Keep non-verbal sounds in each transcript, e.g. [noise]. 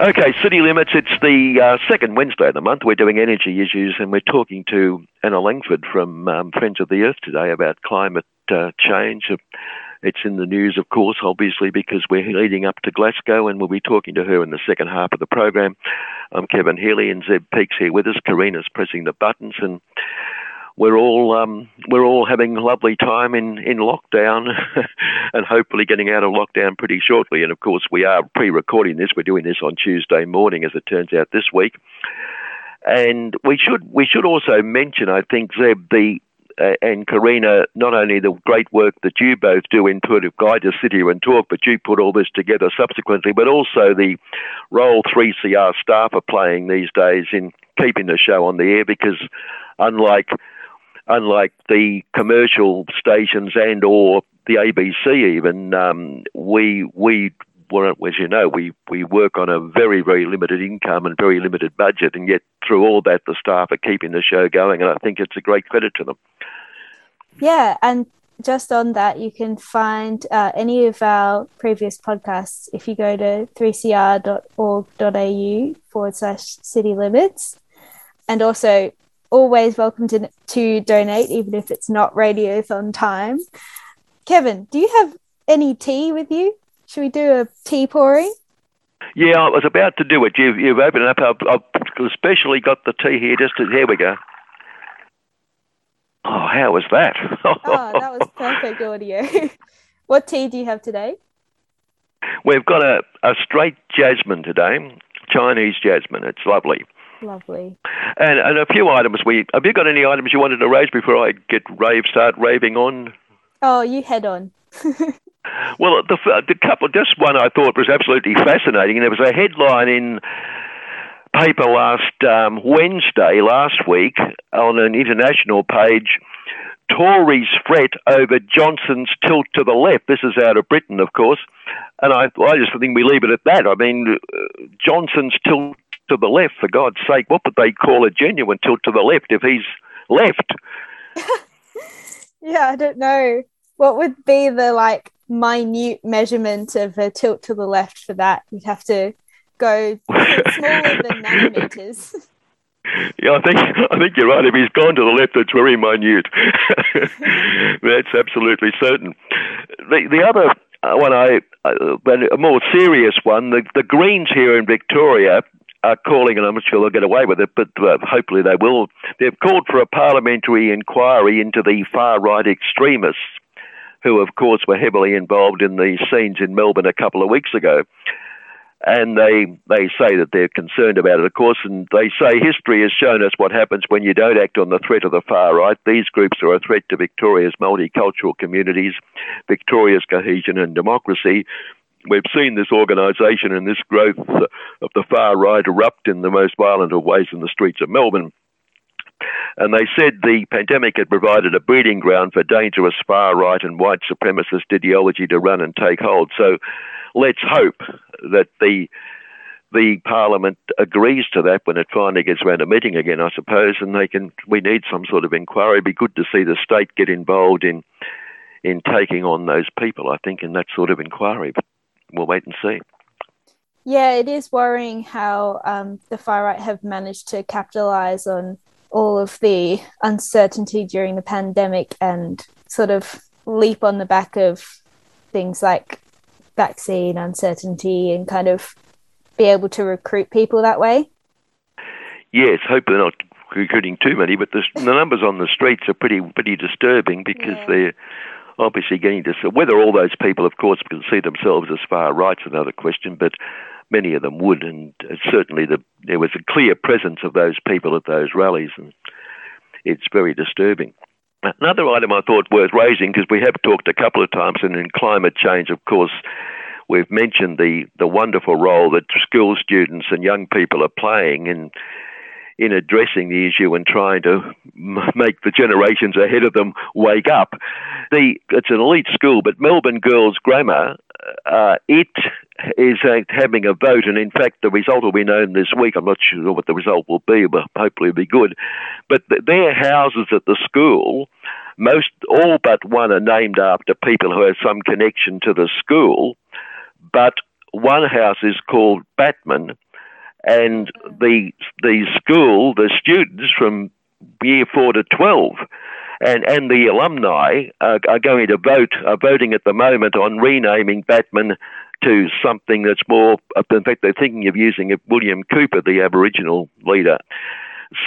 Okay, City Limits. It's the uh, second Wednesday of the month. We're doing energy issues, and we're talking to Anna Langford from um, Friends of the Earth today about climate uh, change. It's in the news, of course, obviously, because we're leading up to Glasgow, and we'll be talking to her in the second half of the program. I'm Kevin Healy, and Zeb Peaks here with us. Karina's pressing the buttons, and we're all um, we're all having a lovely time in in lockdown, [laughs] and hopefully getting out of lockdown pretty shortly. And of course, we are pre-recording this. We're doing this on Tuesday morning, as it turns out this week. And we should we should also mention, I think, Zeb, the uh, and Karina, not only the great work that you both do in Port of Guide to Sit Here and Talk, but you put all this together subsequently, but also the role 3CR staff are playing these days in keeping the show on the air because unlike unlike the commercial stations and or the ABC even, um, we we weren't as you know, we, we work on a very, very limited income and very limited budget, and yet through all that, the staff are keeping the show going, and I think it's a great credit to them. Yeah, and just on that, you can find uh, any of our previous podcasts if you go to 3cr.org.au forward slash city limits. And also, always welcome to, to donate, even if it's not radiothon time. Kevin, do you have any tea with you? Should we do a tea pouring? Yeah, I was about to do it. You've, you've opened it up. I've, I've especially got the tea here. Just to, here we go. Oh, how was that? oh, that was perfect audio. [laughs] what tea do you have today? We've got a, a straight jasmine today, Chinese jasmine. It's lovely. Lovely. And and a few items. We have you got any items you wanted to raise before I get rave start raving on? Oh, you head on. [laughs] well, the the couple, just one I thought was absolutely fascinating, and there was a headline in paper last um, Wednesday last week on an international page. Tories fret over Johnson's tilt to the left. This is out of Britain, of course, and I, I just think we leave it at that. I mean, uh, Johnson's tilt to the left, for God's sake, what would they call a genuine tilt to the left if he's left? [laughs] yeah, I don't know. What would be the like minute measurement of a tilt to the left for that? You'd have to go [laughs] smaller than nanometers. [laughs] Yeah, I think I think you're right. If he's gone to the left, it's very minute. That's absolutely certain. The the other uh, one, I uh, a more serious one. The the Greens here in Victoria are calling, and I'm not sure they'll get away with it, but uh, hopefully they will. They've called for a parliamentary inquiry into the far right extremists, who, of course, were heavily involved in the scenes in Melbourne a couple of weeks ago. And they they say that they're concerned about it, of course, and they say history has shown us what happens when you don't act on the threat of the far right. These groups are a threat to Victoria's multicultural communities, Victoria's cohesion and democracy, We've seen this organisation and this growth of the far right erupt in the most violent of ways in the streets of Melbourne. And they said the pandemic had provided a breeding ground for dangerous far right and white supremacist ideology to run and take hold. So let's hope that the the Parliament agrees to that when it finally gets around to meeting again, I suppose, and they can. We need some sort of inquiry. It'd be good to see the state get involved in in taking on those people. I think in that sort of inquiry. We'll wait and see. Yeah, it is worrying how um, the far right have managed to capitalize on all of the uncertainty during the pandemic and sort of leap on the back of things like vaccine uncertainty and kind of be able to recruit people that way. Yes, hope they're not recruiting too many, but the, the numbers on the streets are pretty pretty disturbing because yeah. they're obviously getting to whether all those people, of course, can see themselves as far right's another question, but many of them would, and uh, certainly the, there was a clear presence of those people at those rallies, and it's very disturbing. Another item I thought worth raising, because we have talked a couple of times, and in climate change, of course, we've mentioned the, the wonderful role that school students and young people are playing in in addressing the issue and trying to make the generations ahead of them wake up. The it's an elite school, but Melbourne Girls Grammar, uh, it is having a vote, and in fact, the result will be known this week. I'm not sure what the result will be, but hopefully, it'll be good. But their houses at the school, most all but one are named after people who have some connection to the school, but one house is called Batman and the the school, the students from year four to twelve, and and the alumni are, are going to vote are voting at the moment on renaming Batman to something that's more. In fact, they're thinking of using William Cooper, the Aboriginal leader.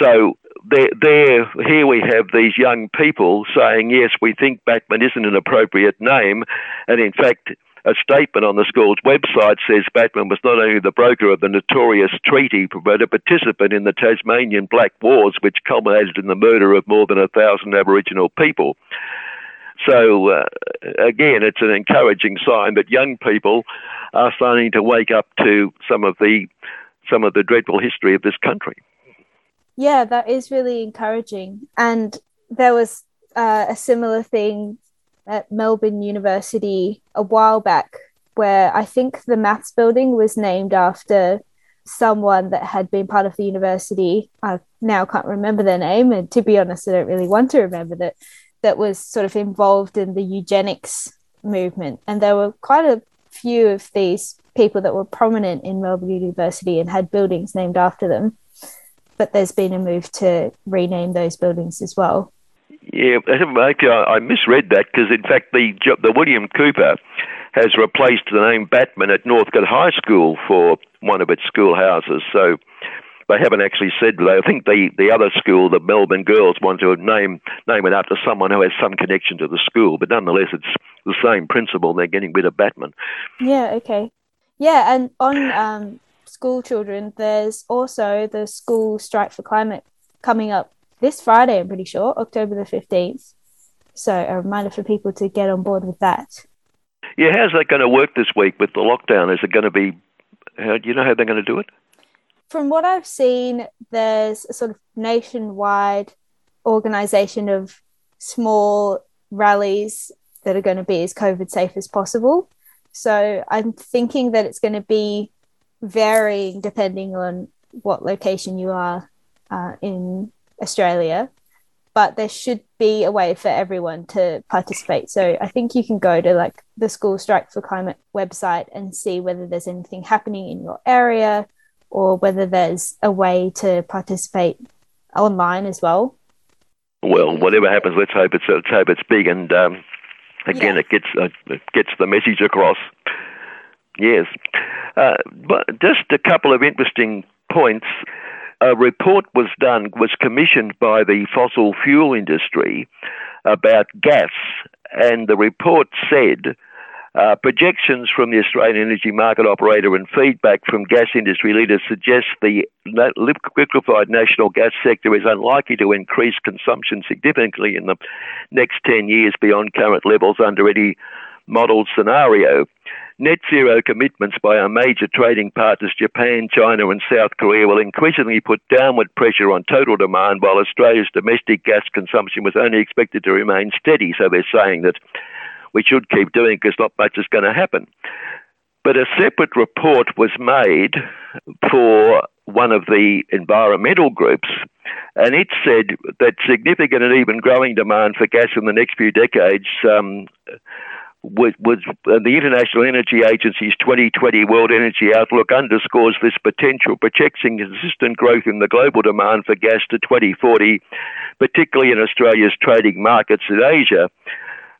So there, there, here we have these young people saying, yes, we think Batman isn't an appropriate name, and in fact, a statement on the school's website says Batman was not only the broker of the notorious treaty, but a participant in the Tasmanian Black Wars, which culminated in the murder of more than a thousand Aboriginal people. So, uh, again, it's an encouraging sign that young people are starting to wake up to some of the some of the dreadful history of this country. Yeah, that is really encouraging. And there was uh, a similar thing at Melbourne University a while back where I think the maths building was named after someone that had been part of the university. I now can't remember their name, and to be honest, I don't really want to remember that. That was sort of involved in the eugenics movement, and there were quite a few of these people that were prominent in Melbourne University and had buildings named after them. But there's been a move to rename those buildings as well. Yeah, actually, I misread that because, in fact, the the William Cooper has replaced the name Batman at Northcote High School for one of its schoolhouses. So they haven't actually said. I think the, the other school, the Melbourne Girls, want to name name it after someone who has some connection to the school. But nonetheless, it's the same principle. They're getting rid of Batman. Yeah. Okay. Yeah, and on um, school children, there's also the school strike for climate coming up this Friday, I'm pretty sure, October the 15th. So a reminder for people to get on board with that. Yeah, how's that going to work this week with the lockdown? Is it going to be, how, do you know how they're going to do it? From what I've seen, there's a sort of nationwide organization of small rallies that are going to be as COVID safe as possible. So I'm thinking that it's going to be varying depending on what location you are uh, in Australia, but there should be a way for everyone to participate. So I think you can go to like the School Strike for Climate website and see whether there's anything happening in your area or whether there's a way to participate online as well. Well, whatever happens, let's hope it's let's hope it's big, and um, again, yeah. it gets uh, it gets the message across. Yes, uh, but just a couple of interesting points a report was done, was commissioned by the fossil fuel industry about gas, and the report said uh, projections from the Australian Energy Market Operator and feedback from gas industry leaders suggest the liquefied natural gas sector is unlikely to increase consumption significantly in the next 10 years beyond current levels under any modelled scenario. Net zero commitments by our major trading partners, Japan, China, and South Korea, will increasingly put downward pressure on total demand, while Australia's domestic gas consumption was only expected to remain steady. So they're saying that we should keep doing because not much is going to happen. But a separate report was made for one of the environmental groups, and it said that significant and even growing demand for gas in the next few decades um, uh, the International Energy Agency's 2020 World Energy Outlook underscores this potential, projecting consistent growth in the global demand for gas to 2040, particularly in Australia's trading markets in Asia.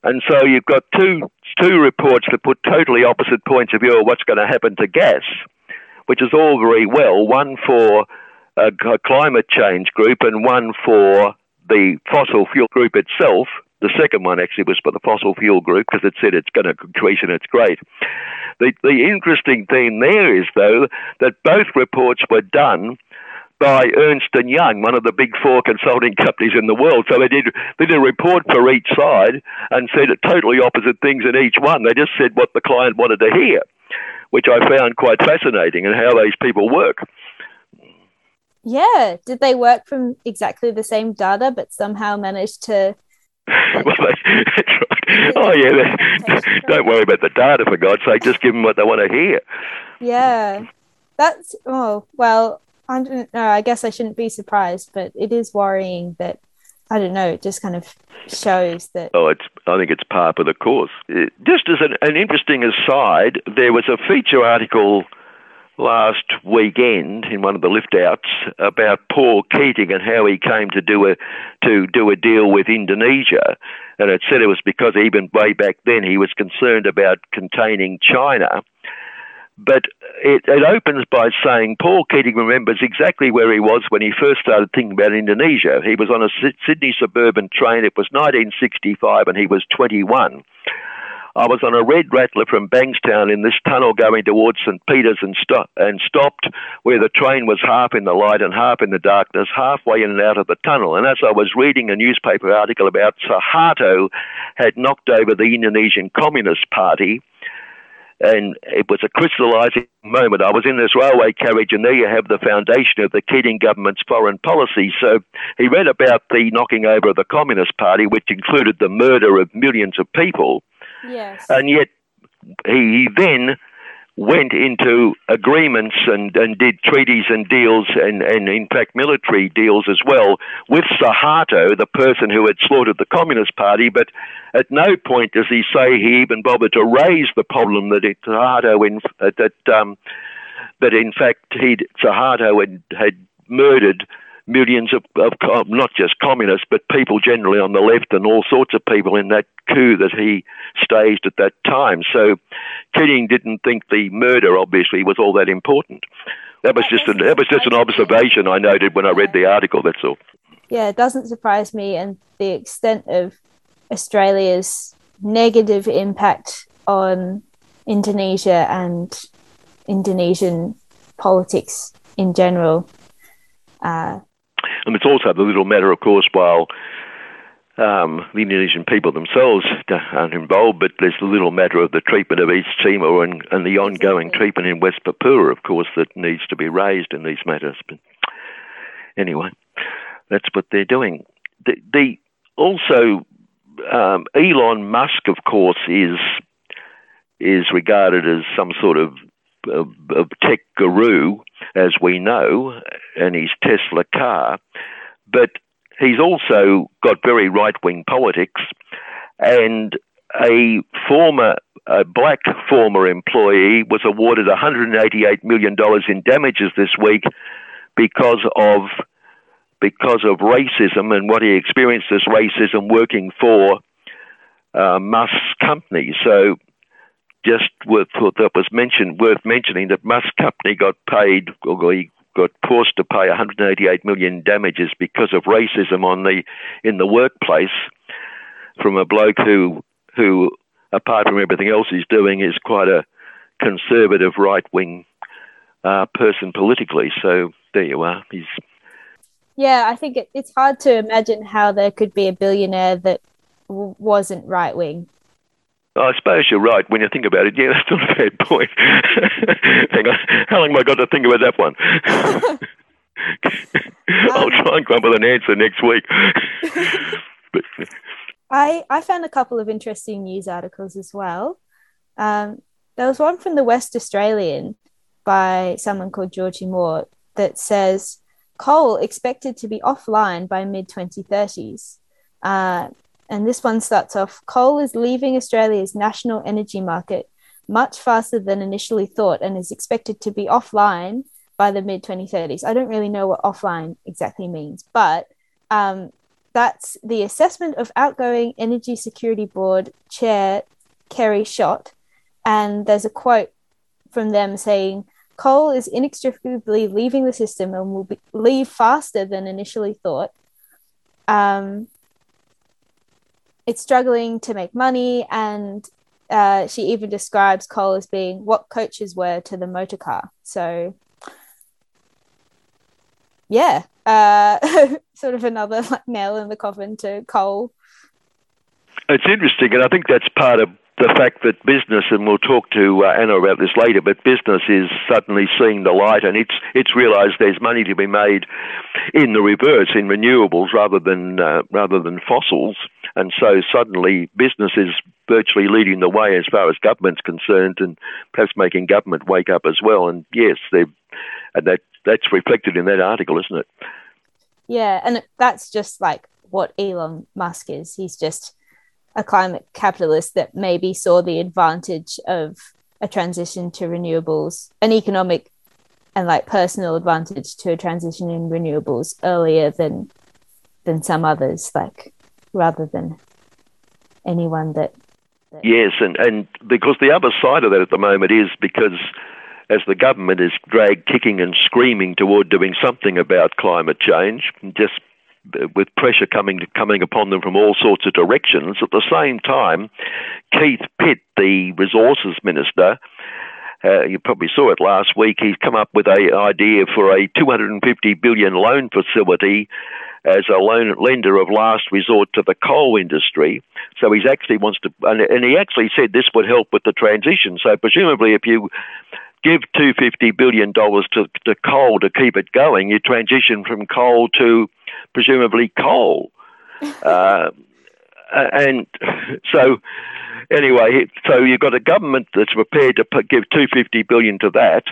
And so you've got two two reports that put totally opposite points of view of what's going to happen to gas, which is all very well. One for a, a climate change group and one for the fossil fuel group itself. The second one actually was for the fossil fuel group because it said it's going to increase and it's great. The, the interesting thing there is, though, that both reports were done by Ernst Young, one of the big four consulting [laughs] companies in the world. So they did they did a report for each side and said totally opposite things in each one. They just said what the client wanted to hear, which I found quite fascinating and how these people work. Yeah, did they work from exactly the same data but somehow managed to well, they, right. Oh yeah, they, don't worry about the data for God's sake. Just give them what they want to hear. Yeah, that's oh well. I don't know. I guess I shouldn't be surprised, but it is worrying that I don't know. It just kind of shows that. Oh, it's. I think it's part of the course. Just as an, an interesting aside, there was a feature article last weekend in one of the lift outs about Paul Keating and how he came to do a to do a deal with Indonesia, and it said it was because even way back then he was concerned about containing China. But it, it opens by saying Paul Keating remembers exactly where he was when he first started thinking about Indonesia. He was on a Sydney suburban train. It was 1965, and he was 21. I was on a red rattler from Bankstown in this tunnel going towards St Peters and, sto- and stopped where the train was half in the light and half in the darkness, halfway in and out of the tunnel. And as I was reading a newspaper article about Suharto had knocked over the Indonesian Communist Party, and it was a crystallizing moment. I was in this railway carriage, and there you have the foundation of the Keating government's foreign policy. So he read about the knocking over of the Communist Party, which included the murder of millions of people. Yes. And yet he then went into agreements and, and did treaties and deals and, and in fact military deals as well with Suharto, the person who had slaughtered the Communist Party, but at no point does he say he even bothered to raise the problem that it, Suharto in, uh, that um, that in fact he'd Suharto had, had murdered millions of, of not just communists, but people generally on the left and all sorts of people in that coup that he staged at that time. So Keating didn't think the murder, obviously, was all that important. That was just an, that was just an observation I noted when I read the article. That's all. Yeah, it doesn't surprise me, and the extent of Australia's negative impact on Indonesia and Indonesian politics in general. Uh, and it's also the little matter, of course, while um, the Indonesian people themselves aren't involved, but there's the little matter of the treatment of East Timor and, and the ongoing treatment in West Papua, of course, that needs to be raised in these matters. But anyway, that's what they're doing. The, the also um, Elon Musk, of course, is is regarded as some sort of, tech guru as we know, and his Tesla car. But he's also got very right wing politics, and a former a black former employee was awarded $188 million in damages this week because of because of racism and what he experienced as racism working for uh, Musk's company. So just worth that was mentioned worth mentioning that Musk company got paid or he got forced to pay 188 million damages because of racism on the in the workplace from a bloke who who apart from everything else he's doing is quite a conservative right wing uh, person politically. So there you are. He's yeah, I think it, it's hard to imagine how there could be a billionaire that w- wasn't right wing. I suppose you're right when you think about it. Yeah, that's not a bad point. [laughs] Hang on, how long have I got to think about that one? [laughs] I'll um, try and come up with an answer next week. but, [laughs] I I found a couple of interesting news articles as well. Um, there was one from the West Australian by someone called Georgie Moore that says coal expected to be offline by mid 2030s. Uh, and this one starts off coal is leaving Australia's national energy market much faster than initially thought and is expected to be offline by the mid 2030s. I don't really know what offline exactly means, but um, that's the assessment of outgoing Energy Security Board Chair Kerry Schott. And there's a quote from them saying, Coal is inextricably leaving the system and will be, leave faster than initially thought. Um, it's struggling to make money and uh, she even describes coal as being what coaches were to the motor car so yeah, uh, [laughs] sort of another like, nail in the coffin to coal. It's interesting, and I think that's part of the fact that business, and we'll talk to uh, Anna about this later, but business is suddenly seeing the light, and it's it's realised there's money to be made in the reverse in renewables rather than uh, rather than fossils, and so suddenly business is virtually leading the way as far as government's concerned, and perhaps making government wake up as well. And yes, and that that's reflected in that article, isn't it? Yeah, and that's just like what Elon Musk is. He's just a climate capitalist that maybe saw the advantage of a transition to renewables, an economic and like personal advantage to a transition in renewables earlier than than some others, like rather than anyone that, that yes, and and because the other side of that at the moment is because as the government is dragged kicking and screaming toward doing something about climate change, just with pressure coming coming upon them from all sorts of directions. At the same time, Keith Pitt, the resources minister, uh, you probably saw it last week. He's come up with a idea for a 250 billion loan facility as a loan lender of last resort to the coal industry. So he's actually wants to, and, and he actually said this would help with the transition. So presumably, if you give 250 billion dollars to, to coal to keep it going, you transition from coal to presumably coal. [laughs] uh, and so, anyway, so you've got a government that's prepared to give 250 billion to that.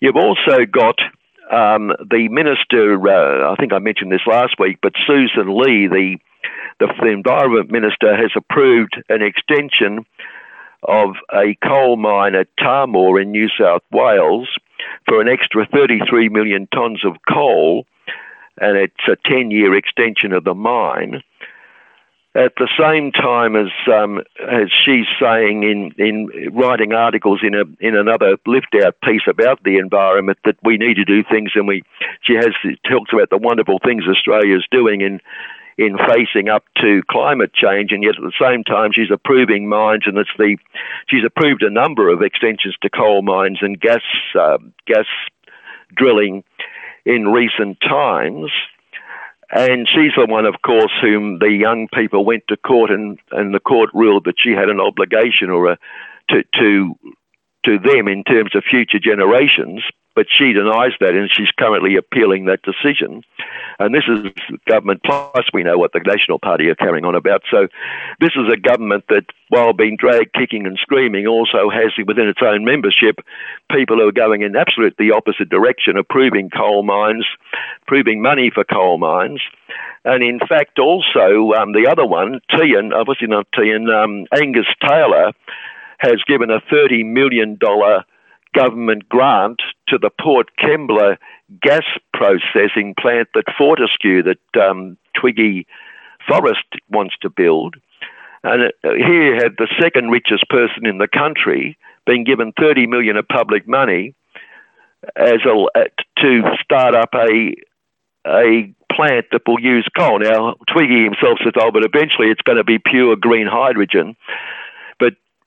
You've also got um, the minister. Uh, I think I mentioned this last week, but Susan Lee, the, the the environment minister, has approved an extension of a coal mine at Tahmoor in New South Wales for an extra 33 million tonnes of coal and it's a 10 year extension of the mine. At the same time as um, as she's saying in, in writing articles in a in another lift out piece about the environment that we need to do things and we she has talks about the wonderful things Australia's doing in in facing up to climate change, and yet at the same time she's approving mines, and it's the she's approved a number of extensions to coal mines and gas uh, gas drilling in recent times. And she's the one, of course, whom the young people went to court, and, and the court ruled that she had an obligation or a, to, to, to them in terms of future generations but she denies that, and she's currently appealing that decision. And this is government, plus we know what the National Party are carrying on about. So this is a government that, while being dragged kicking and screaming, also has within its own membership people who are going in absolutely the opposite direction, approving coal mines, approving money for coal mines. And in fact, also um, the other one, Tehan, obviously not Tehan, um, Angus Taylor, has given a $30 million government grant to the Port Kembla gas processing plant that Fortescue, that um, Twiggy Forrest wants to build. And uh, here had the second richest person in the country being given 30 million of public money as a, uh, to start up a a plant that will use coal. Now, Twiggy himself says, "Oh, but eventually it's going to be pure green hydrogen."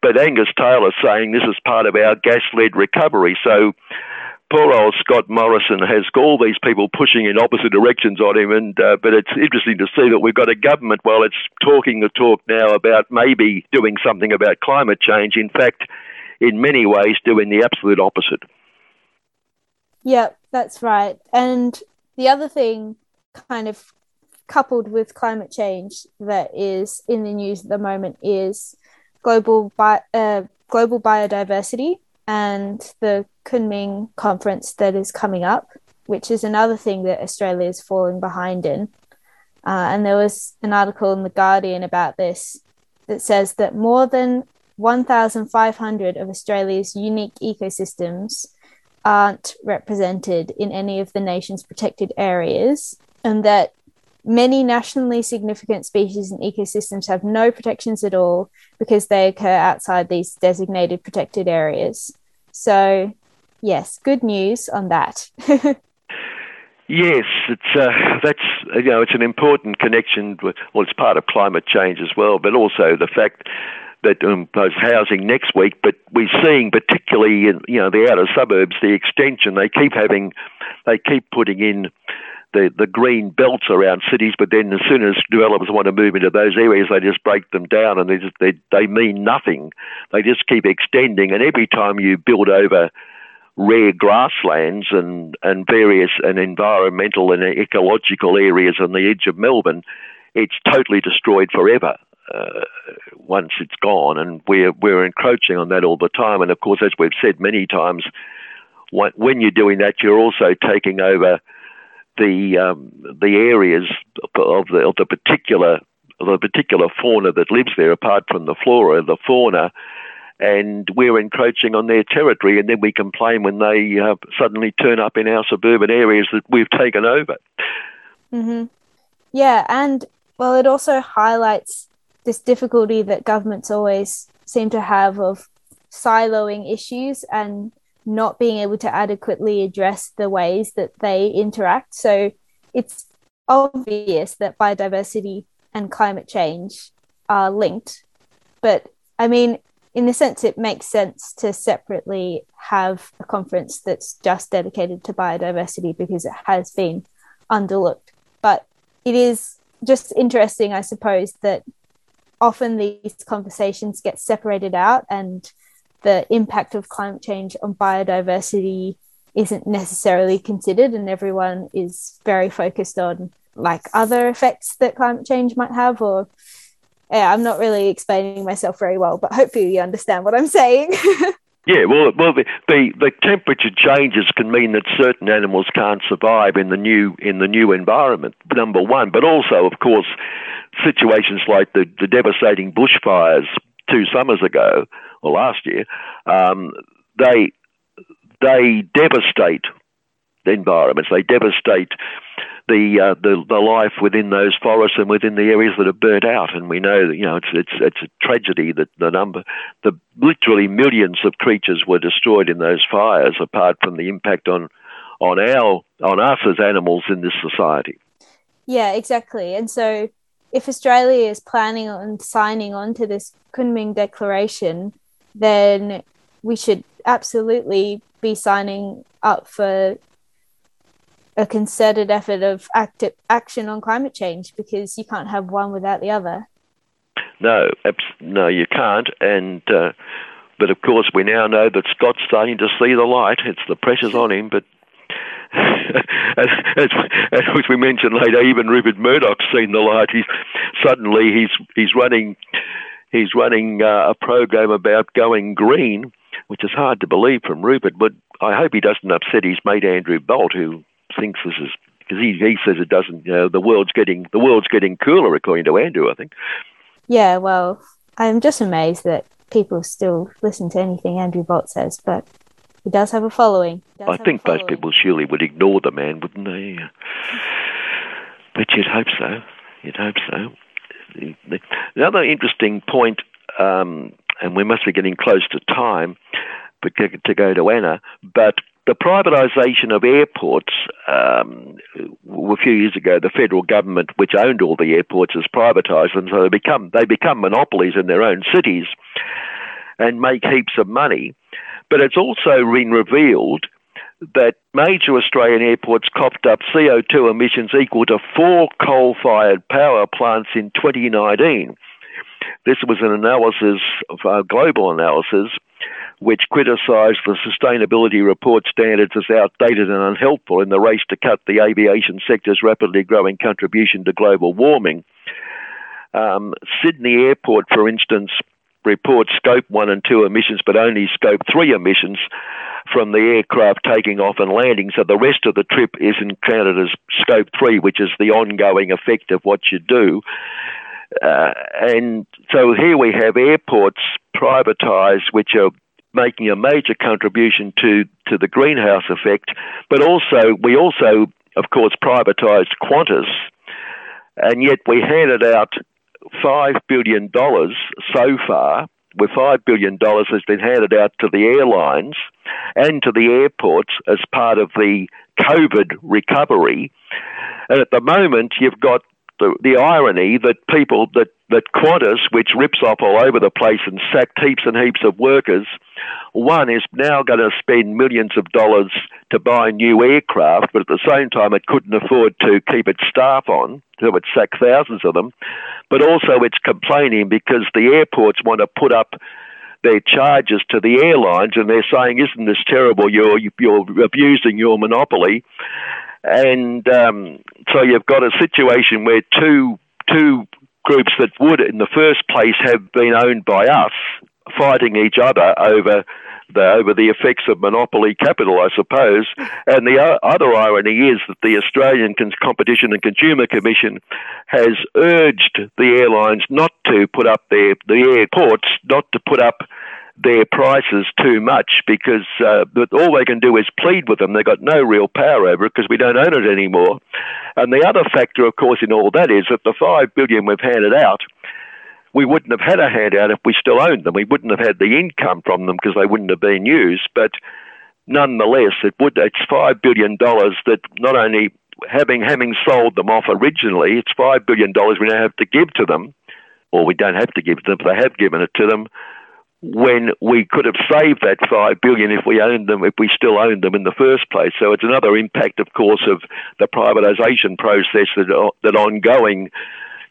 But Angus Taylor saying this is part of our gas led recovery. So poor old Scott Morrison has all these people pushing in opposite directions on him. And uh, but it's interesting to see that we've got a government while it's talking the talk now about maybe doing something about climate change. In fact, in many ways, doing the absolute opposite. Yeah, that's right. And the other thing, kind of coupled with climate change, that is in the news at the moment is global bi- uh, global biodiversity and the Kunming conference that is coming up, which is another thing that Australia is falling behind in. Uh, and there was an article in the Guardian about this that says that more than 1,500 of Australia's unique ecosystems aren't represented in any of the nation's protected areas, and that Many nationally significant species and ecosystems have no protections at all because they occur outside these designated protected areas. So, yes, good news on that. [laughs] Yes, it's uh, that's you know it's an important connection. With, well, it's part of climate change as well, but also the fact that um, housing next week. But we're seeing, particularly in you know the outer suburbs, the extension. They keep having, they keep putting in the, the green belts around cities, but then as soon as developers want to move into those areas, they just break them down and they just they, they mean nothing. They just keep extending, and every time you build over rare grasslands and, and various and environmental and ecological areas on the edge of Melbourne, it's totally destroyed forever. Uh, once it's gone, and we're we're encroaching on that all the time. And of course, as we've said many times, when you're doing that, you're also taking over the um, the areas of the of the particular of the particular fauna that lives there, apart from the flora, the fauna, and we're encroaching on their territory, and then we complain when they uh, suddenly turn up in our suburban areas that we've taken over. Mm-hmm. Yeah, and well, it also highlights this difficulty that governments always seem to have of siloing issues and not being able to adequately address the ways that they interact. So it's obvious that biodiversity and climate change are linked. But I mean, in the sense, it makes sense to separately have a conference that's just dedicated to biodiversity because it has been underlooked. But it is just interesting, I suppose, that often these conversations get separated out and the impact of climate change on biodiversity isn't necessarily considered and everyone is very focused on like other effects that climate change might have or yeah, I'm not really explaining myself very well, but hopefully you understand what I'm saying. [laughs] yeah, well, well, the, the, temperature changes can mean that certain animals can't survive in the new in the new environment. Number one, but also, of course, situations like the, the devastating bushfires two summers ago or last year, um, they they devastate the environments. They devastate the, uh, the the life within those forests and within the areas that are burnt out. And we know that you know it's it's it's a tragedy that the number the literally millions of creatures were destroyed in those fires. Apart from the impact on on our on us as animals in this society. Yeah, exactly. And so, if Australia is planning on signing on to this Kunming Declaration, then we should absolutely be signing up for a concerted effort of active action on climate change because you can't have one without the other. No, no, you can't. And uh, but of course, we now know that Scott's starting to see the light. It's the pressure's on him, but. [laughs] as, as, as, we mentioned later, even Rupert Murdoch's seen the light. He's suddenly he's he's running he's running uh, a program about going green, which is hard to believe from Rupert. But I hope he doesn't upset his mate Andrew Bolt, who thinks this is because he, he says it doesn't. You know, the world's getting the world's getting cooler, according to Andrew. I think. Yeah, well, I'm just amazed that people still listen to anything Andrew Bolt says, but he does have a following. I think most people surely would ignore the man, wouldn't they? But you'd hope so. You'd hope so. The other interesting point, um, and we must be getting close to time to go to Anna, but the privatisation of airports, um, a few years ago, the federal government, which owned all the airports, has privatised them, so they become they become monopolies in their own cities and make heaps of money. But it's also been revealed that major Australian airports copped up CO2 emissions equal to four coal fired power plants in 2019. This was an analysis, a global analysis, which criticised the sustainability report standards as outdated and unhelpful in the race to cut the aviation sector's rapidly growing contribution to global warming. Um, Sydney Airport, for instance, reports scope 1 and 2 emissions, but only scope 3 emissions from the aircraft taking off and landing. So the rest of the trip isn't counted as scope 3, which is the ongoing effect of what you do. Uh, and so here we have airports privatised, which are making a major contribution to, to the greenhouse effect, but also we also, of course, privatised Qantas, and yet we handed out $5 billion so far, where $5 billion has been handed out to the airlines and to the airports as part of the COVID recovery. And at the moment, you've got the, the irony that people that that Qantas, which rips off all over the place and sacked heaps and heaps of workers, one is now going to spend millions of dollars to buy new aircraft, but at the same time it couldn't afford to keep its staff on, so it sacked thousands of them. But also it's complaining because the airports want to put up their charges to the airlines, and they're saying, "Isn't this terrible? You're you're abusing your monopoly." And um, so you've got a situation where two two groups that would, in the first place, have been owned by us, fighting each other over the, over the effects of monopoly capital, I suppose. And the other irony is that the Australian Competition and Consumer Commission has urged the airlines not to put up their the airports not to put up their prices too much because uh, all they can do is plead with them. They've got no real power over it because we don't own it anymore. And the other factor, of course, in all that is that the five billion we've handed out, we wouldn't have had a handout if we still owned them. We wouldn't have had the income from them because they wouldn't have been used. But nonetheless, it would. It's five billion dollars that not only having having sold them off originally, it's five billion dollars we now have to give to them, or we don't have to give to them, but they have given it to them when we could have saved that five billion if we owned them, if we still owned them in the first place. So it's another impact, of course, of the privatisation process that that ongoing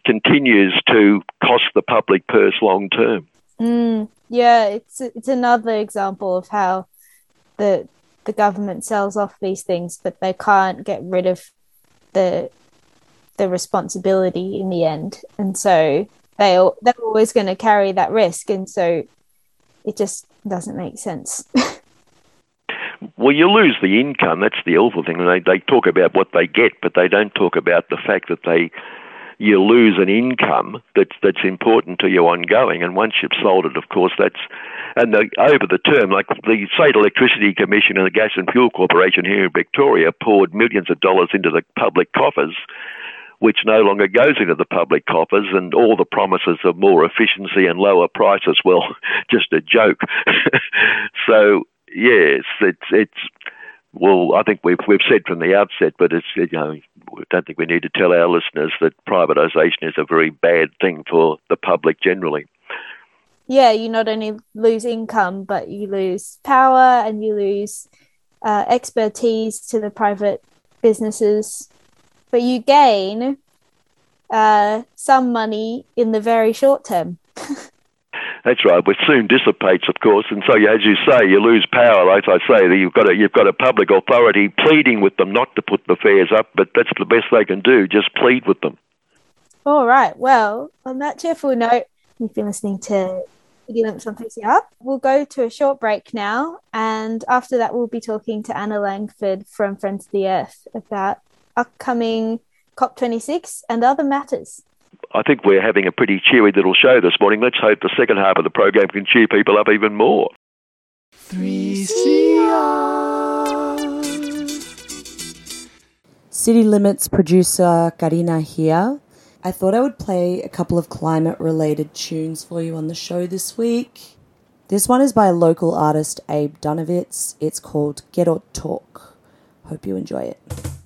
continues to cost the public purse long term. Mm, yeah, it's it's another example of how the the government sells off these things, but they can't get rid of the the responsibility in the end, and so they they're always going to carry that risk, and so it just doesn't make sense. [laughs] well, you lose the income. That's the awful thing. They they talk about what they get, but they don't talk about the fact that they you lose an income that's that's important to you ongoing. And once you've sold it, of course, that's and the, over the term, like the State Electricity Commission and the Gas and Fuel Corporation here in Victoria poured millions of dollars into the public coffers which no longer goes into the public coffers, and all the promises of more efficiency and lower prices, well, [laughs] just a joke. [laughs] so yes, it's it's well, I think we've we've said from the outset, but it's you know I don't think we need to tell our listeners that privatisation is a very bad thing for the public generally. Yeah, you not only lose income, but you lose power and you lose uh, expertise to the private businesses but you gain uh, some money in the very short term. [laughs] That's right, which soon dissipates, of course, and so as you say, you lose power. As I say, you've got a you've got a public authority pleading with them not to put the fares up, but that's the best they can do. Just plead with them. All right. Well, on that cheerful note, you've been listening to City Limits on 3CR. We'll go to a short break now, and after that, we'll be talking to Anna Langford from Friends of the Earth about upcoming COP26 and other matters. I think we're having a pretty cheery little show this morning. Let's hope the second half of the program can cheer people up even more. 3CR. City Limits producer Karina here. I thought I would play a couple of climate related tunes for you on the show this week. This one is by local artist Abe Dunovitz. It's called Get or Talk. Hope you enjoy it.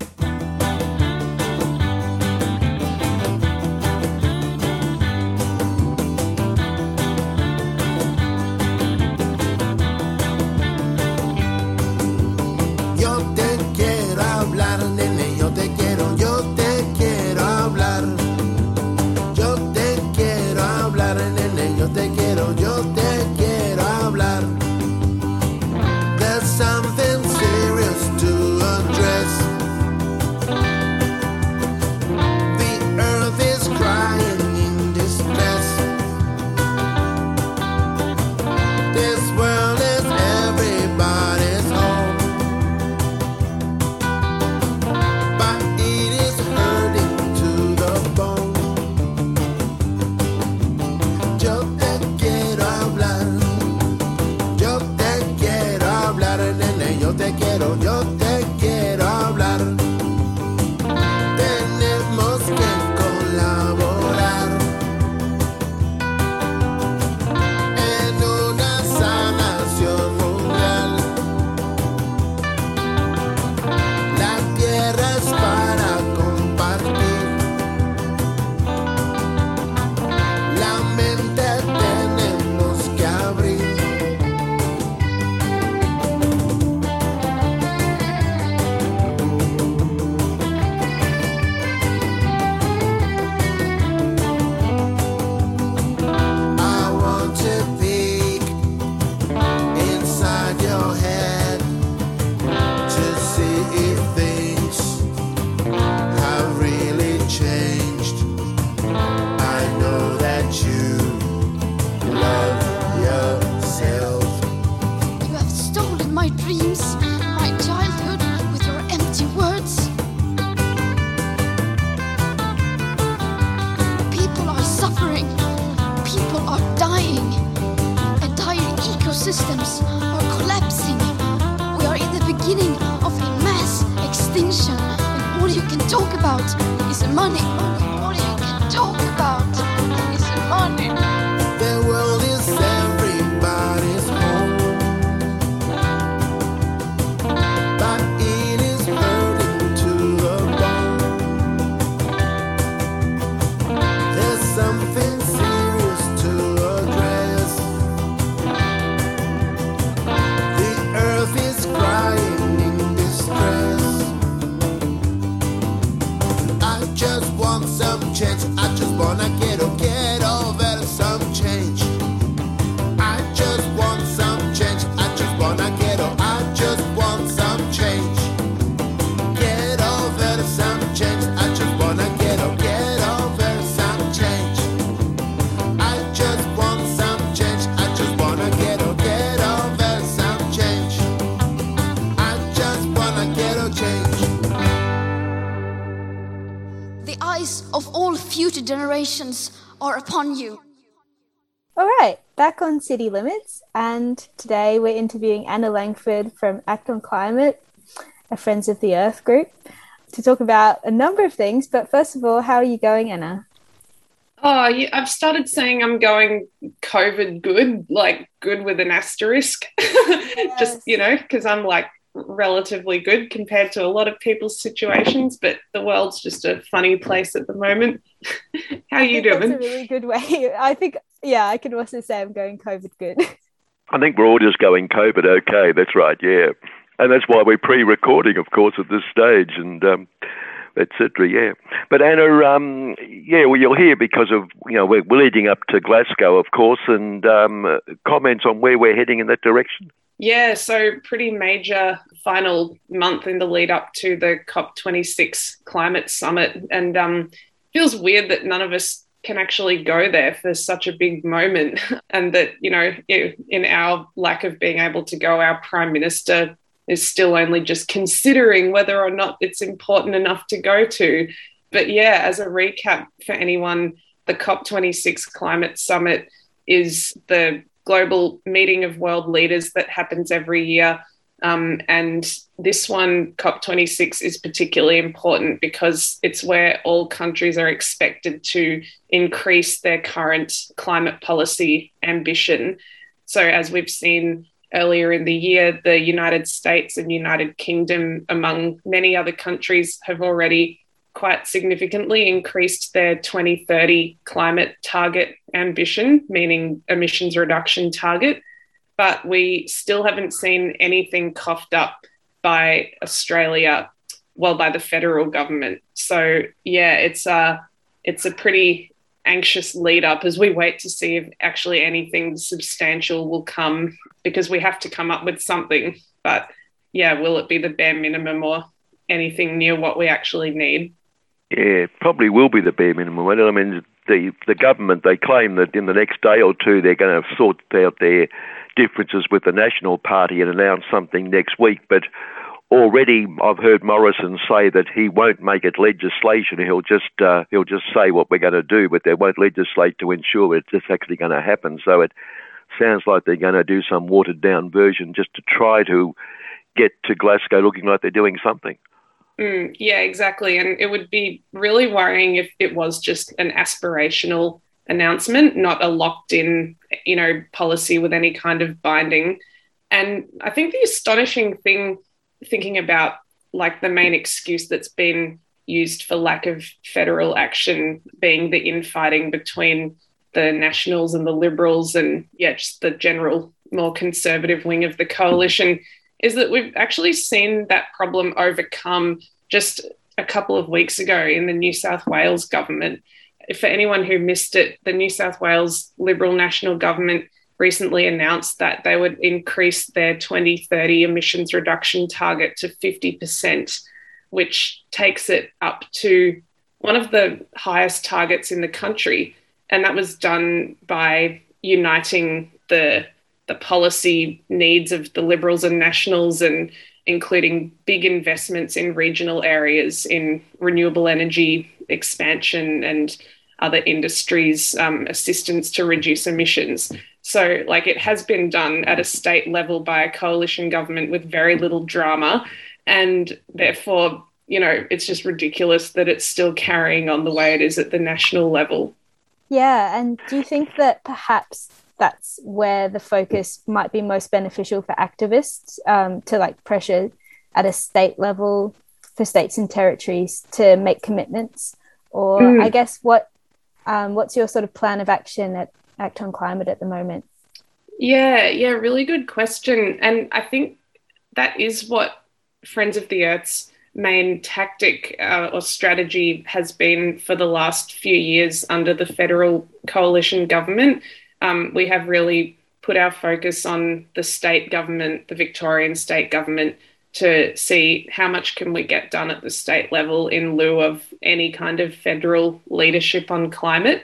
Generations are upon you. All right, back on City Limits, and today we're interviewing Anna Langford from Act on Climate, a Friends of the Earth group, to talk about a number of things. But first of all, how are you going, Anna? Oh, yeah, I've started saying I'm going COVID good, like good with an asterisk. [laughs] Just, you know, because I'm like relatively good compared to a lot of people's situations, but the world's just a funny place at the moment. [laughs] How are you doing? That's a really good way. [laughs] I think, yeah, I can also say I'm going COVID good. [laughs] I think we're all just going COVID okay. That's right, yeah. And that's why we're pre recording, of course, at this stage and um, et cetera, yeah. But Anna, um, yeah, well, you're here because of, you know, we're, we're leading up to Glasgow, of course, and um, comments on where we're heading in that direction. Yeah, so pretty major final month in the lead up to the COP26 climate summit. And um, feels weird that none of us can actually go there for such a big moment. [laughs] And that, you know, in our lack of being able to go, our prime minister is still only just considering whether or not it's important enough to go to. But yeah, as a recap for anyone, the COP26 climate summit is the global meeting of world leaders that happens every year. Um, and this one, COP26, is particularly important because it's where all countries are expected to increase their current climate policy ambition. So, as we've seen earlier in the year, the United States and United Kingdom, among many other countries, have already quite significantly increased their 2030 climate target ambition, meaning emissions reduction target. But we still haven't seen anything coughed up by Australia, well, by the federal government. So yeah, it's a it's a pretty anxious lead up as we wait to see if actually anything substantial will come because we have to come up with something. But yeah, will it be the bare minimum or anything near what we actually need? Yeah, probably will be the bare minimum. I mean, the the government they claim that in the next day or two they're going to sort out their differences with the National Party and announce something next week. But already I've heard Morrison say that he won't make it legislation. He'll just uh, he'll just say what we're going to do, but they won't legislate to ensure it's actually going to happen. So it sounds like they're going to do some watered down version just to try to get to Glasgow looking like they're doing something. Mm, yeah, exactly. And it would be really worrying if it was just an aspirational announcement, not a locked in, you know, policy with any kind of binding. And I think the astonishing thing, thinking about like the main excuse that's been used for lack of federal action being the infighting between the Nationals and the Liberals and, yeah, just the general more conservative wing of the coalition is that we've actually seen that problem overcome just a couple of weeks ago in the New South Wales government. For anyone who missed it, the New South Wales Liberal National Government recently announced that they would increase their 2030 emissions reduction target to 50%, which takes it up to one of the highest targets in the country. And that was done by uniting the the policy needs of the Liberals and Nationals and including big investments in regional areas in renewable energy expansion and other industries' um, assistance to reduce emissions. So, like, it has been done at a state level by a coalition government with very little drama. And therefore, you know, it's just ridiculous that it's still carrying on the way it is at the national level. Yeah. And do you think that perhaps that's where the focus might be most beneficial for activists um, to like pressure at a state level for states and territories to make commitments? Or mm. I guess what um, what's your sort of plan of action at Act on Climate at the moment? Yeah, yeah, really good question. And I think that is what Friends of the Earth's main tactic uh, or strategy has been for the last few years under the federal coalition government. Um, we have really put our focus on the state government, the Victorian state government, to see how much can we get done at the state level in lieu of any kind of federal leadership on climate.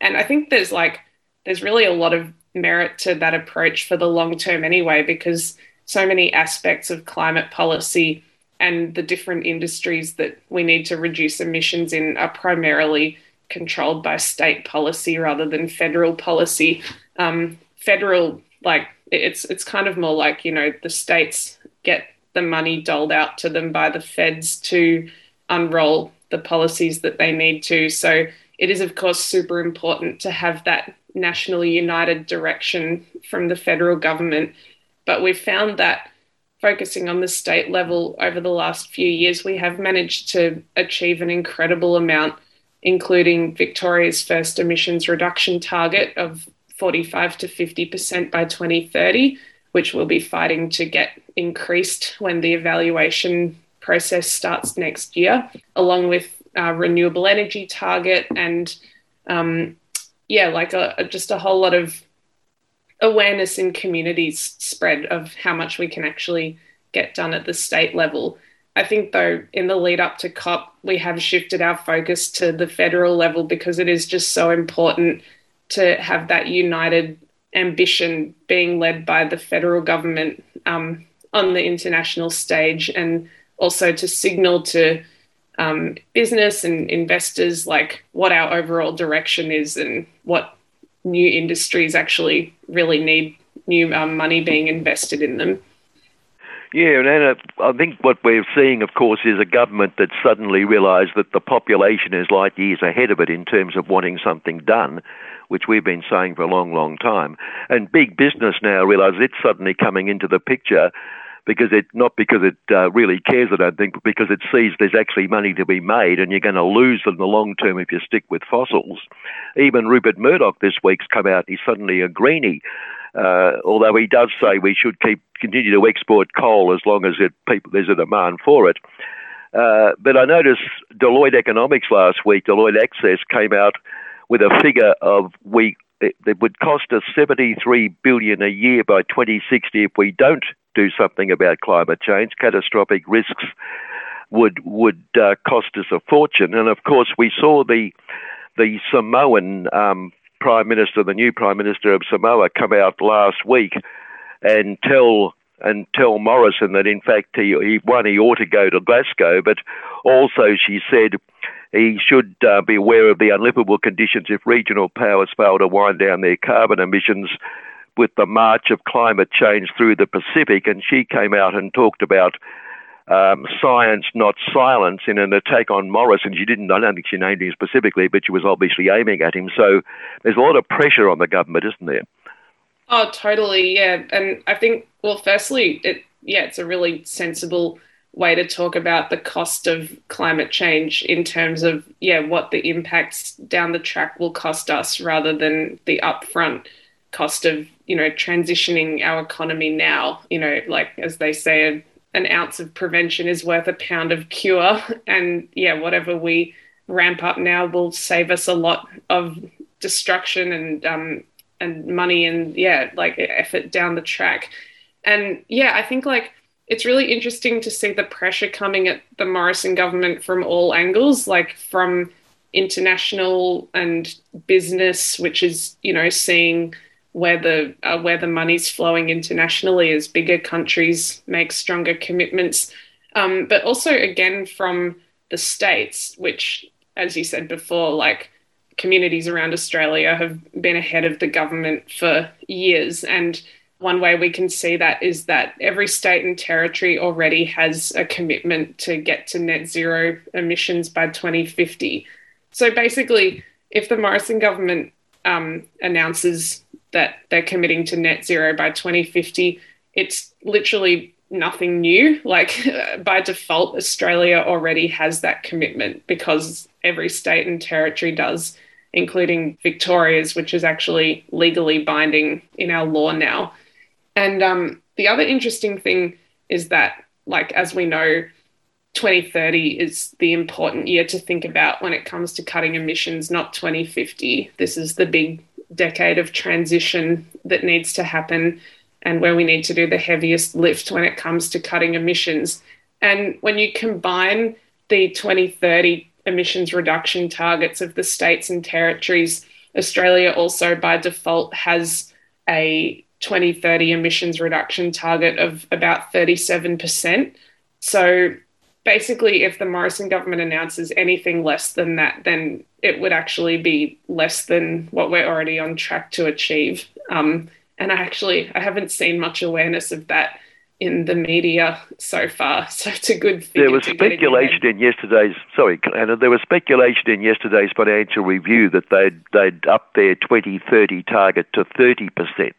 And I think there's like there's really a lot of merit to that approach for the long term anyway, because so many aspects of climate policy and the different industries that we need to reduce emissions in are primarily controlled by state policy rather than federal policy. Um, federal, like it's it's kind of more like you know the states get the money doled out to them by the feds to unroll the policies that they need to. So it is of course super important to have that nationally united direction from the federal government. But we've found that focusing on the state level over the last few years, we have managed to achieve an incredible amount, including Victoria's first emissions reduction target of 45 to 50% by 2030, which we'll be fighting to get increased when the evaluation process starts next year, along with our renewable energy target and um, yeah, like a, just a whole lot of awareness in communities spread of how much we can actually get done at the state level. I think, though, in the lead up to COP, we have shifted our focus to the federal level because it is just so important to have that united ambition being led by the federal government um, on the international stage and also to signal to um, business and investors like what our overall direction is and what new industries actually really need new um, money being invested in them. Yeah, and Anna, I think what we're seeing, of course, is a government that suddenly realised that the population is light years ahead of it in terms of wanting something done, which we've been saying for a long, long time. And big business now realise it's suddenly coming into the picture because it not because it uh, really cares, I don't think, but because it sees there's actually money to be made, and you're going to lose in the long term if you stick with fossils. Even Rupert Murdoch this week's come out; he's suddenly a greenie, uh, although he does say we should keep continue to export coal as long as it, people, there's a demand for it. Uh, but I noticed Deloitte Economics last week, Deloitte Access came out with a figure of we it, it would cost us 73 billion a year by 2060 if we don't do something about climate change. Catastrophic risks would would uh, cost us a fortune, and of course we saw the the Samoan um, prime minister, the new prime minister of Samoa, come out last week and tell and tell Morrison that in fact he, he one he ought to go to Glasgow, but also she said he should uh, be aware of the unlivable conditions if regional powers fail to wind down their carbon emissions with the march of climate change through the Pacific. And she came out and talked about um, science, not silence, in an attack on Morris. And She didn't, I don't think she named him specifically, but she was obviously aiming at him. So there's a lot of pressure on the government, isn't there? Oh, totally. Yeah. And I think, well, firstly, it, yeah, it's a really sensible way to talk about the cost of climate change in terms of yeah what the impacts down the track will cost us rather than the upfront cost of you know transitioning our economy now you know like as they say an ounce of prevention is worth a pound of cure. And yeah whatever we ramp up now will save us a lot of destruction and um and money and yeah like effort down the track. And yeah i think like it's really interesting to see the pressure coming at the Morrison government from all angles, like from international and business, which is you know seeing where the uh, where the money's flowing internationally as bigger countries make stronger commitments, um, but also again from the states, which, as you said before, like communities around Australia have been ahead of the government for years. And one way we can see that is that every state and territory already has a commitment to get to net zero emissions by 2050. So basically, if the Morrison government um, announces that they're committing to net zero by 2050, it's literally nothing new. Like [laughs] by default, Australia already has that commitment because every state and territory does, including Victoria's, which is actually legally binding in our law now. And um, the other interesting thing is that, like, as we know, 2030 is the important year to think about when it comes to cutting emissions, not 2050. This is the big decade of transition that needs to happen and where we need to do the heaviest lift when it comes to cutting emissions. And when you combine the 2030 emissions reduction targets of the states and territories, Australia also by default has a 2030 emissions reduction target of about 37%. So basically, if the Morrison government announces anything less than that, then it would actually be less than what we're already on track to achieve. Um, and I actually I haven't seen much awareness of that in the media so far. [laughs] So it's a good thing. There was speculation in yesterday's sorry, Anna, there was speculation in yesterday's financial review that they'd they'd up their 2030 target to 30 percent.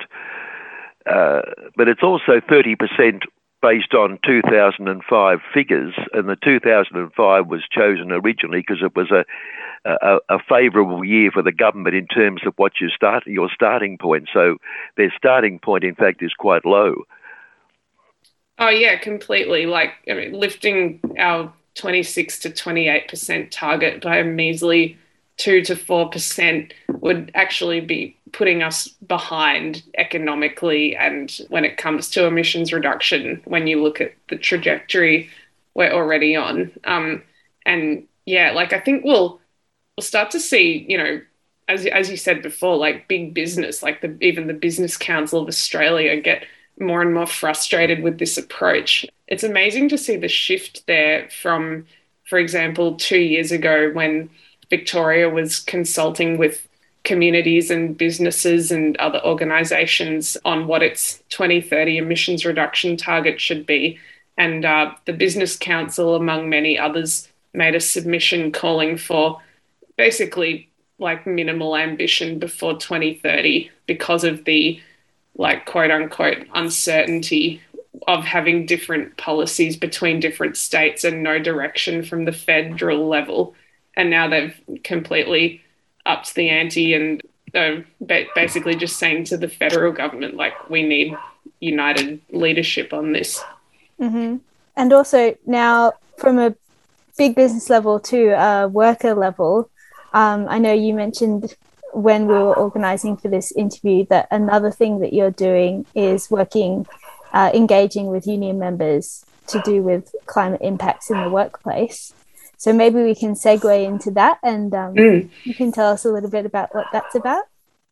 Uh, but it's also 30 percent based on 2005 figures, and the 2005 was chosen originally because it was a a, a favourable year for the government in terms of what you start your starting point. So their starting point, in fact, is quite low. Oh yeah, completely. Like I mean, lifting our 26 to 28 percent target by a measly two to four percent would actually be putting us behind economically and when it comes to emissions reduction when you look at the trajectory we're already on. Um, and yeah like i think we'll we'll start to see you know as, as you said before like big business like the even the business council of australia get more and more frustrated with this approach. It's amazing to see the shift there from for example two years ago when victoria was consulting with communities and businesses and other organizations on what its 2030 emissions reduction target should be. And uh, the Business Council, among many others, made a submission calling for basically like minimal ambition before 2030 because of the like quote unquote uncertainty of having different policies between different states and no direction from the federal level. And now they've completely upped the ante and uh, basically just saying to the federal government, like, we need united leadership on this. Mm-hmm. And also now, from a big business level to a worker level, um, I know you mentioned when we were organizing for this interview that another thing that you're doing is working, uh, engaging with union members to do with climate impacts in the workplace. So maybe we can segue into that and um, mm. you can tell us a little bit about what that's about.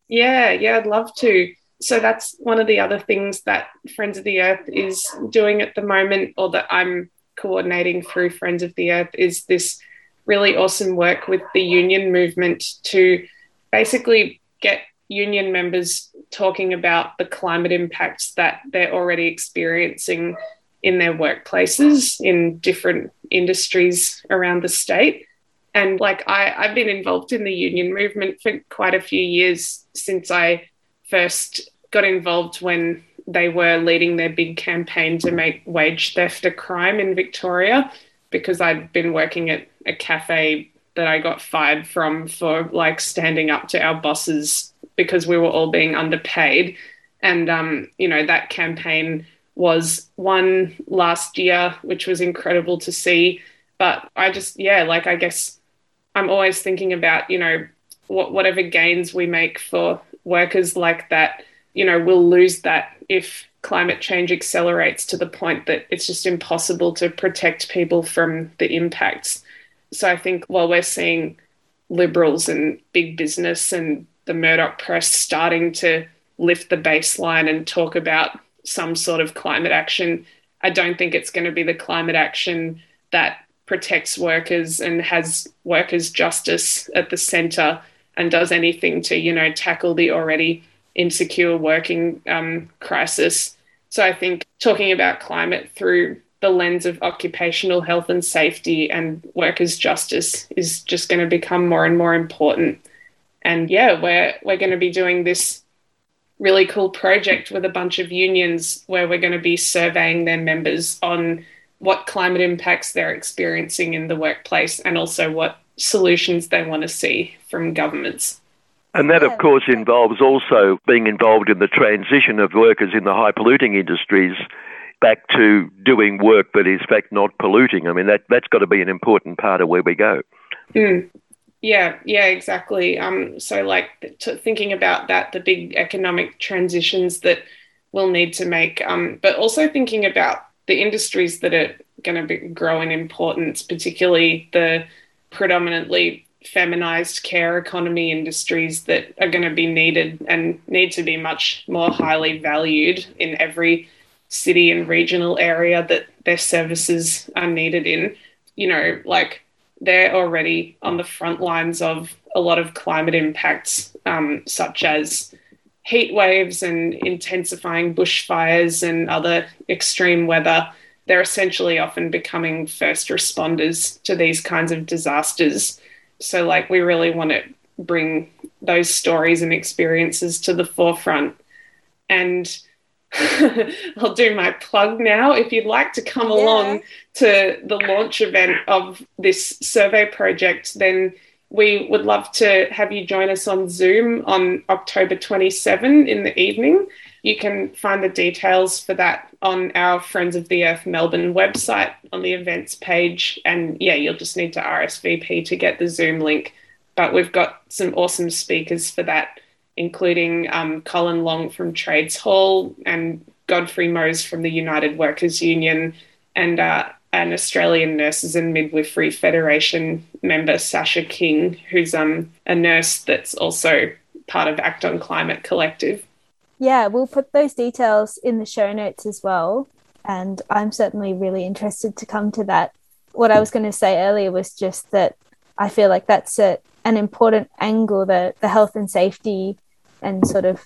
Yeah, yeah, I'd love to. So that's one of the other things that Friends of the Earth is doing at the moment, or that I'm coordinating through Friends of the Earth, is this really awesome work with the union movement to basically get union members talking about the climate impacts that they're already experiencing in their workplaces in different industries around the state. And like I, I've been involved in the union movement for quite a few years since I first got involved when they were leading their big campaign to make wage theft a crime in Victoria because I'd been working at a cafe that I got fired from for like standing up to our bosses because we were all being underpaid. And, um, you know, that campaign was one last year, which was incredible to see. But I just, yeah, like I guess I'm always thinking about, you know, what, whatever gains we make for workers like that, you know, we'll lose that if climate change accelerates to the point that it's just impossible to protect people from the impacts. So I think while we're seeing liberals and big business and the Murdoch press starting to lift the baseline and talk about some sort of climate action. I don't think it's going to be the climate action that protects workers and has workers' justice at the centre and does anything to, you know, tackle the already insecure working um, crisis. So I think talking about climate through the lens of occupational health and safety and workers' justice is just going to become more and more important. And yeah, we're we're going to be doing this really cool project with a bunch of unions where we're going to be surveying their members on what climate impacts they're experiencing in the workplace and also what solutions they want to see from governments. And that, of course, involves also being involved in the transition of workers in the high polluting industries back to doing work that is, in fact, not polluting. I mean, that, that's got to be an important part of where we go. Mm. Yeah, yeah, exactly. Um, so, like, t- thinking about that, the big economic transitions that we'll need to make, um, but also thinking about the industries that are going to grow in importance, particularly the predominantly feminized care economy industries that are going to be needed and need to be much more highly valued in every city and regional area that their services are needed in. You know, like they're already on the front lines of a lot of climate impacts, um, such as heat waves and intensifying bushfires and other extreme weather. They're essentially often becoming first responders to these kinds of disasters. So, like, we really want to bring those stories and experiences to the forefront. And [laughs] I'll do my plug now. If you'd like to come yeah. along to the launch event of this survey project, then we would love to have you join us on Zoom on October 27 in the evening. You can find the details for that on our Friends of the Earth Melbourne website on the events page. And yeah, you'll just need to RSVP to get the Zoom link. But we've got some awesome speakers for that including um, Colin Long from Trades Hall and Godfrey Mose from the United Workers Union and uh, an Australian Nurses and Midwifery Federation member, Sasha King, who's um, a nurse that's also part of Act on Climate Collective. Yeah, we'll put those details in the show notes as well. And I'm certainly really interested to come to that. What I was going to say earlier was just that I feel like that's a, an important angle, the, the health and safety and sort of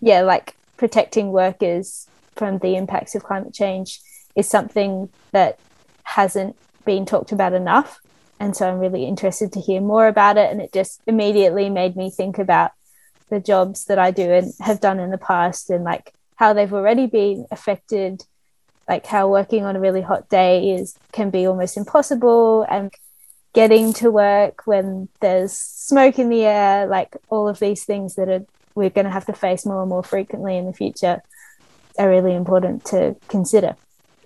yeah like protecting workers from the impacts of climate change is something that hasn't been talked about enough. And so i'm really interested to hear more about it. And it just immediately made me think about the jobs that i do and have done in the past and like how they've already been affected. Like how working on a really hot day is can be almost impossible. And getting to work when there's smoke in the air like all of these things that are we're going to have to face more and more frequently in the future are really important to consider.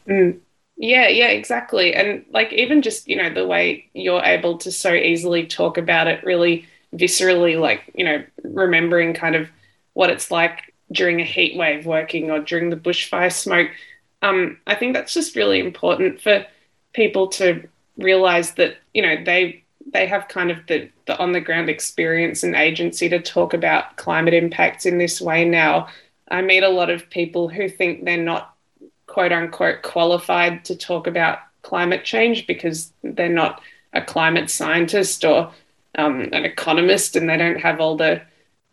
Mm. Yeah, yeah, exactly. And like even just, you know, the way you're able to so easily talk about it really viscerally, like, you know, remembering kind of what it's like during a heat wave working or during the bushfire smoke. Um, I think that's just really important for people to realize that, you know, they they have kind of the, the on the ground experience and agency to talk about climate impacts in this way now. I meet a lot of people who think they're not quote unquote qualified to talk about climate change because they're not a climate scientist or um, an economist and they don't have all the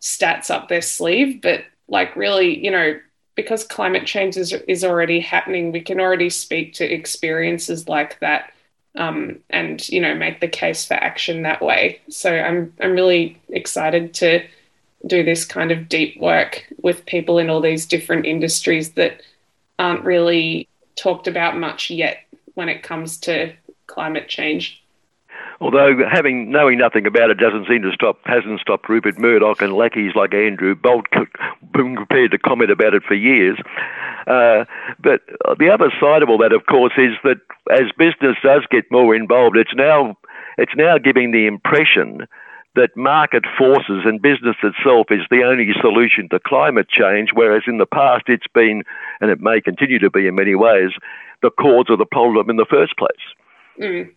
stats up their sleeve. But like, really, you know, because climate change is, is already happening, we can already speak to experiences like that um, and you know make the case for action that way. So I'm I'm really excited to do this kind of deep work with people in all these different industries that aren't really talked about much yet when it comes to climate change. Although having knowing nothing about it doesn't seem to stop hasn't stopped Rupert Murdoch and lackeys like Andrew Bolt been prepared to comment about it for years. Uh, but the other side of all that, of course, is that as business does get more involved, it's now it's now giving the impression that market forces and business itself is the only solution to climate change, whereas in the past it's been, and it may continue to be in many ways, the cause of the problem in the first place. Mm.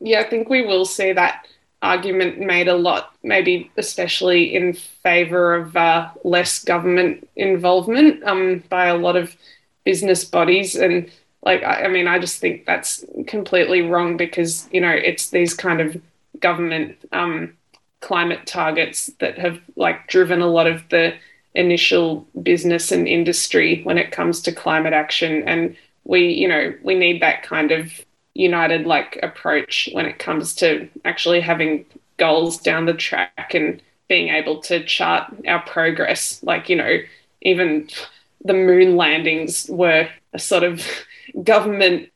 Yeah, I think we will see that argument made a lot, maybe especially in favour of uh, less government involvement um, by a lot of business bodies. And like, I, I, mean, I just think that's completely wrong because, you know, it's these kind of government um, climate targets that have like driven a lot of the initial business and industry when it comes to climate action and we you know we need that kind of united like approach when it comes to actually having goals down the track and being able to chart our progress like you know even the moon landings were a sort of [laughs] government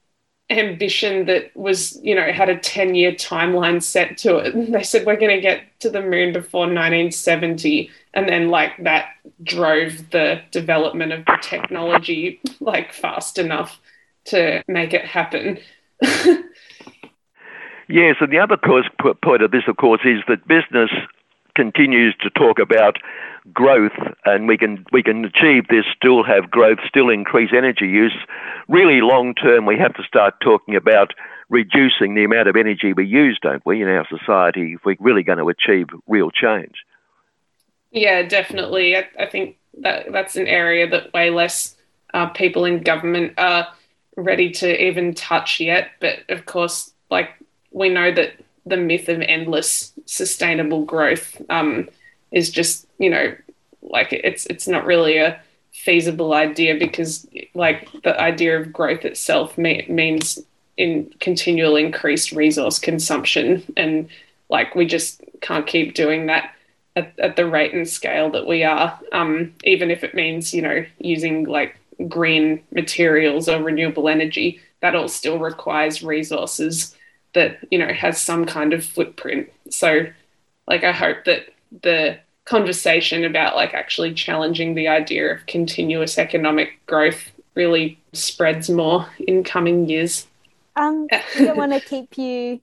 ambition that was, you know, had a 10 year timeline set to it. [laughs] They said, we're going to get to the moon before 1970. And then, like, that drove the development of the technology, [laughs] like, fast enough to make it happen. [laughs] yes, and the other course, point of this, of course, is that business continues to talk about growth, and we can we can achieve this, still have growth, still increase energy use. Really, long term, we have to start talking about reducing the amount of energy we use, don't we, in our society, if we're really going to achieve real change. Yeah, definitely. I, I think that that's an area that way less uh, people in government are ready to even touch yet. But of course, like we know that the myth of endless sustainable growth um, is just you know like it's it's not really a feasible idea because like the idea of growth itself means in continual increased resource consumption and like we just can't keep doing that at, at the rate and scale that we are um, even if it means you know using like green materials or renewable energy that all still requires resources that you know has some kind of footprint so like i hope that the conversation about like actually challenging the idea of continuous economic growth really spreads more in coming years. Um, [laughs] we don't want to keep you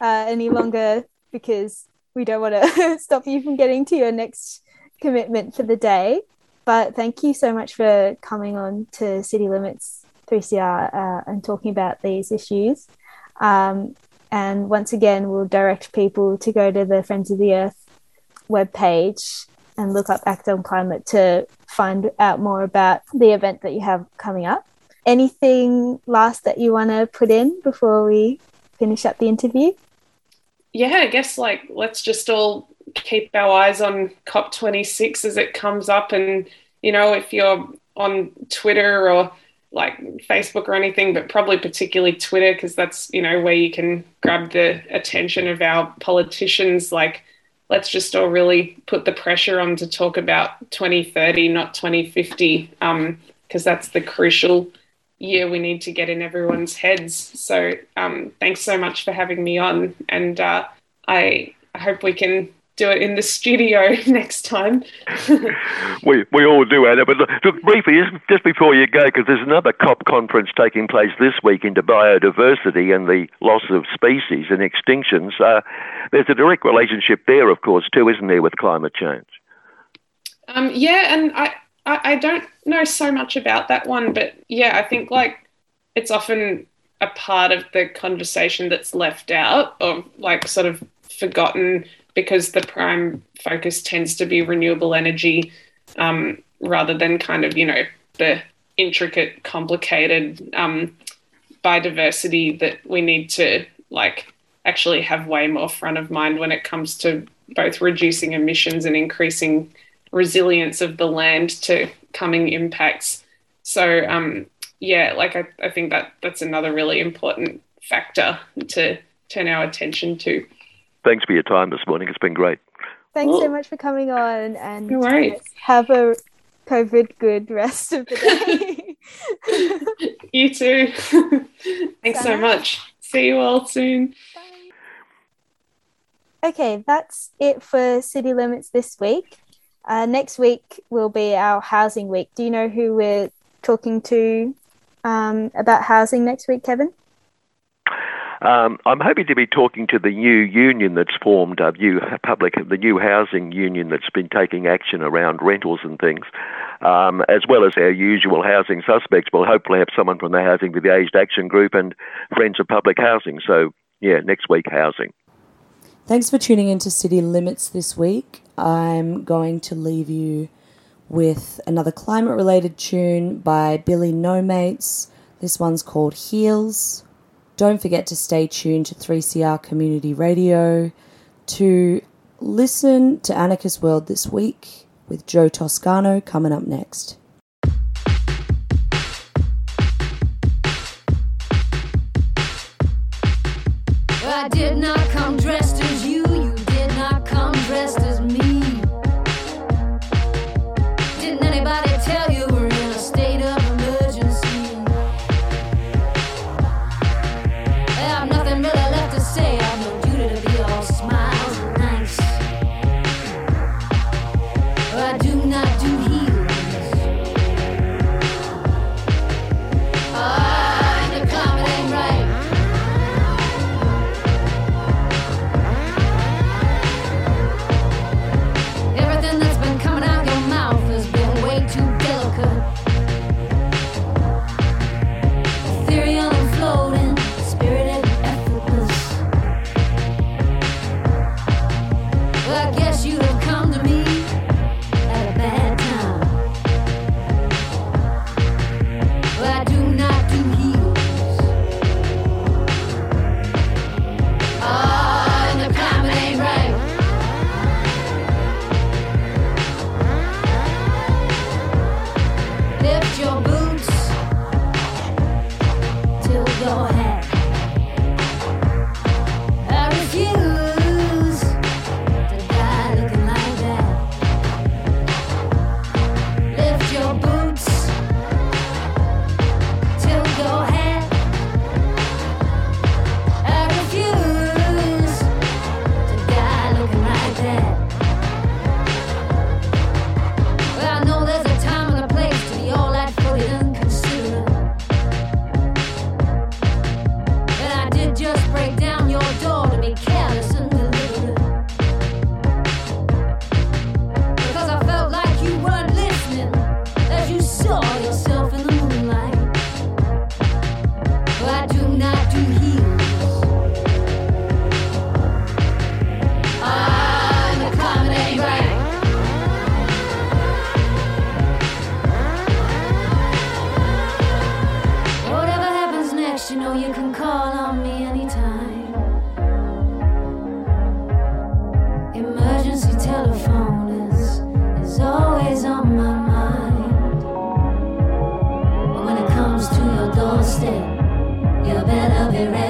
uh, any longer because we don't want to [laughs] stop you from getting to your next commitment for the day. But thank you so much for coming on to City Limits 3CR uh, and talking about these issues. Um, and once again, we'll direct people to go to the Friends of the Earth webpage and look up Act on Climate to find out more about the event that you have coming up. Anything last that you want to put in before we finish up the interview? Yeah, I guess like let's just all keep our eyes on COP26 as it comes up. And, you know, if you're on Twitter or like Facebook or anything, but probably particularly Twitter, because that's, you know, where you can grab the attention of our politicians. Like, let's just all really put the pressure on to talk about 2030, not 2050, because um, that's the crucial year we need to get in everyone's heads. So um, thanks so much for having me on, and uh, I, I hope we can do it in the studio [laughs] next time. [laughs] we we all do, Anna. But look, look briefly, just before you go, because there's another COP conference taking place this week into biodiversity and the loss of species and extinctions. Uh, there's a direct relationship there, of course, too, isn't there, with climate change? Um, yeah, and I, I I don't know so much about that one, but yeah, I think like it's often a part of the conversation that's left out or like sort of forgotten because the prime focus tends to be renewable energy um, rather than kind of, you know, the intricate, complicated um, biodiversity that we need to like actually have way more front of mind when it comes to both reducing emissions and increasing resilience of the land to coming impacts. So um, yeah, like I, I think that that's another really important factor to turn our attention to thanks for your time this morning. It's been great. Thanks so much for coming on and no worries. have a COVID good rest of the [laughs] day. you too. [laughs] Thanks Bye. so much. See you all soon. Bye. Okay, that's it for City Limits this week. Uh, next week will be our housing week. Do you know who we're talking to um, about housing next week, Kevin? Um, I'm hoping to be talking to the new union that's formed, uh, new public, the new housing union that's been taking action around rentals and things, um, as well as our usual housing suspects. We'll hopefully have someone from the Housing for the Aged Action Group and Friends of Public Housing. So, yeah, next week, housing. Thanks for tuning into City Limits this week. I'm going to leave you with another climate related tune by Billy No Mates. This one's called Heels. Don't forget to stay tuned to 3CR Community Radio to listen to Anarchist World this week with Joe Toscano coming up next. I did not come dressed. call on me anytime. Emergency telephone is, is always on my mind. But when it comes to your doorstep, you better be ready.